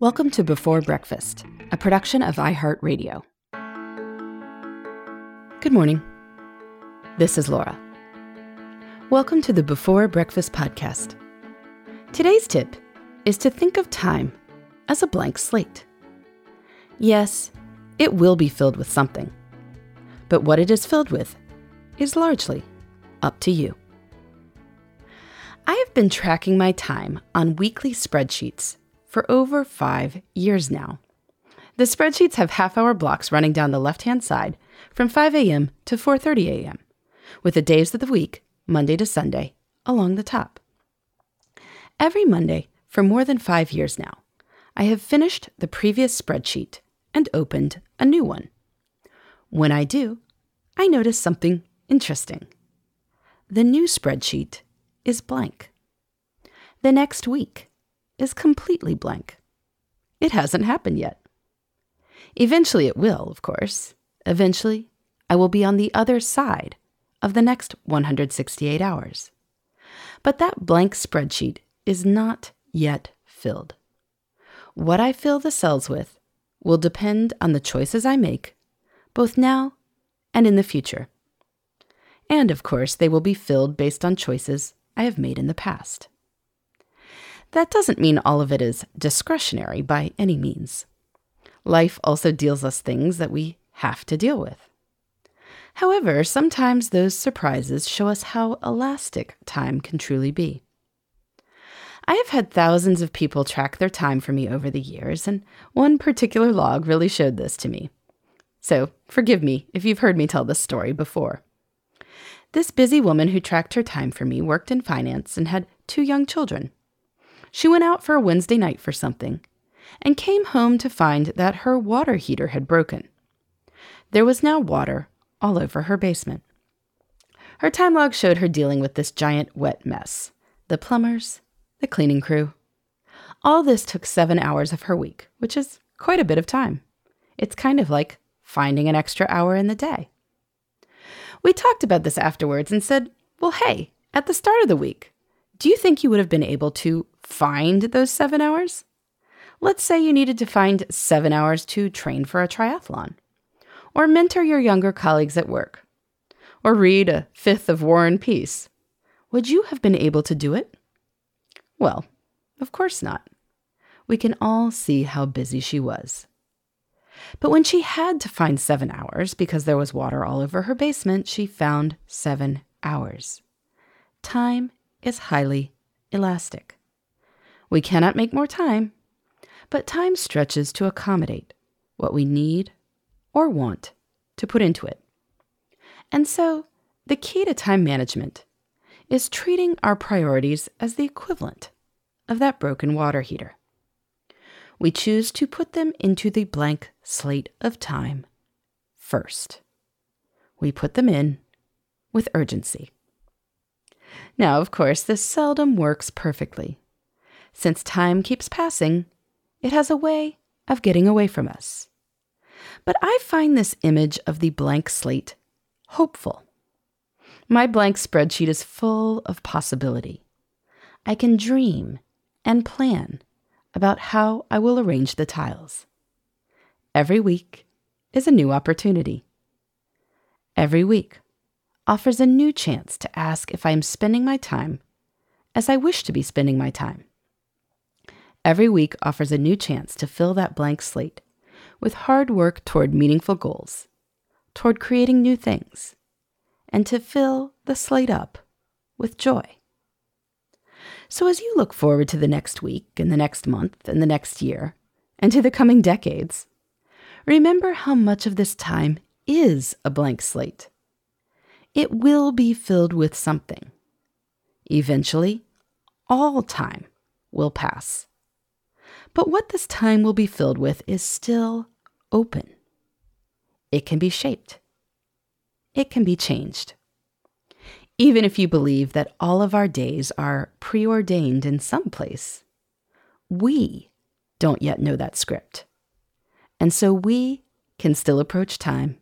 Welcome to Before Breakfast, a production of iHeartRadio. Good morning. This is Laura. Welcome to the Before Breakfast podcast. Today's tip is to think of time as a blank slate. Yes, it will be filled with something, but what it is filled with is largely up to you. I have been tracking my time on weekly spreadsheets for over five years now. The spreadsheets have half hour blocks running down the left hand side from 5 a.m. to 4:30 a.m., with the days of the week, Monday to Sunday, along the top. Every Monday for more than 5 years now, I have finished the previous spreadsheet and opened a new one. When I do, I notice something interesting. The new spreadsheet is blank. The next week, is completely blank. It hasn't happened yet. Eventually it will, of course. Eventually, I will be on the other side of the next 168 hours. But that blank spreadsheet is not yet filled. What I fill the cells with will depend on the choices I make, both now and in the future. And of course, they will be filled based on choices I have made in the past. That doesn't mean all of it is discretionary by any means. Life also deals us things that we have to deal with. However, sometimes those surprises show us how elastic time can truly be. I have had thousands of people track their time for me over the years, and one particular log really showed this to me. So, forgive me if you've heard me tell this story before. This busy woman who tracked her time for me worked in finance and had two young children. She went out for a Wednesday night for something and came home to find that her water heater had broken. There was now water all over her basement. Her time log showed her dealing with this giant wet mess the plumbers, the cleaning crew. All this took seven hours of her week, which is quite a bit of time. It's kind of like finding an extra hour in the day. We talked about this afterwards and said, well, hey, at the start of the week, do you think you would have been able to find those seven hours? Let's say you needed to find seven hours to train for a triathlon, or mentor your younger colleagues at work, or read a fifth of War and Peace. Would you have been able to do it? Well, of course not. We can all see how busy she was. But when she had to find seven hours because there was water all over her basement, she found seven hours. Time is highly elastic. We cannot make more time, but time stretches to accommodate what we need or want to put into it. And so, the key to time management is treating our priorities as the equivalent of that broken water heater. We choose to put them into the blank slate of time first. We put them in with urgency. Now, of course, this seldom works perfectly. Since time keeps passing, it has a way of getting away from us. But I find this image of the blank slate hopeful. My blank spreadsheet is full of possibility. I can dream and plan about how I will arrange the tiles. Every week is a new opportunity. Every week offers a new chance to ask if I am spending my time as I wish to be spending my time. Every week offers a new chance to fill that blank slate with hard work toward meaningful goals, toward creating new things, and to fill the slate up with joy. So, as you look forward to the next week and the next month and the next year, and to the coming decades, remember how much of this time is a blank slate. It will be filled with something. Eventually, all time will pass. But what this time will be filled with is still open. It can be shaped. It can be changed. Even if you believe that all of our days are preordained in some place, we don't yet know that script. And so we can still approach time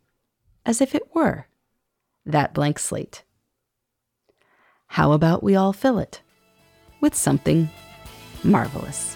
as if it were that blank slate. How about we all fill it with something marvelous?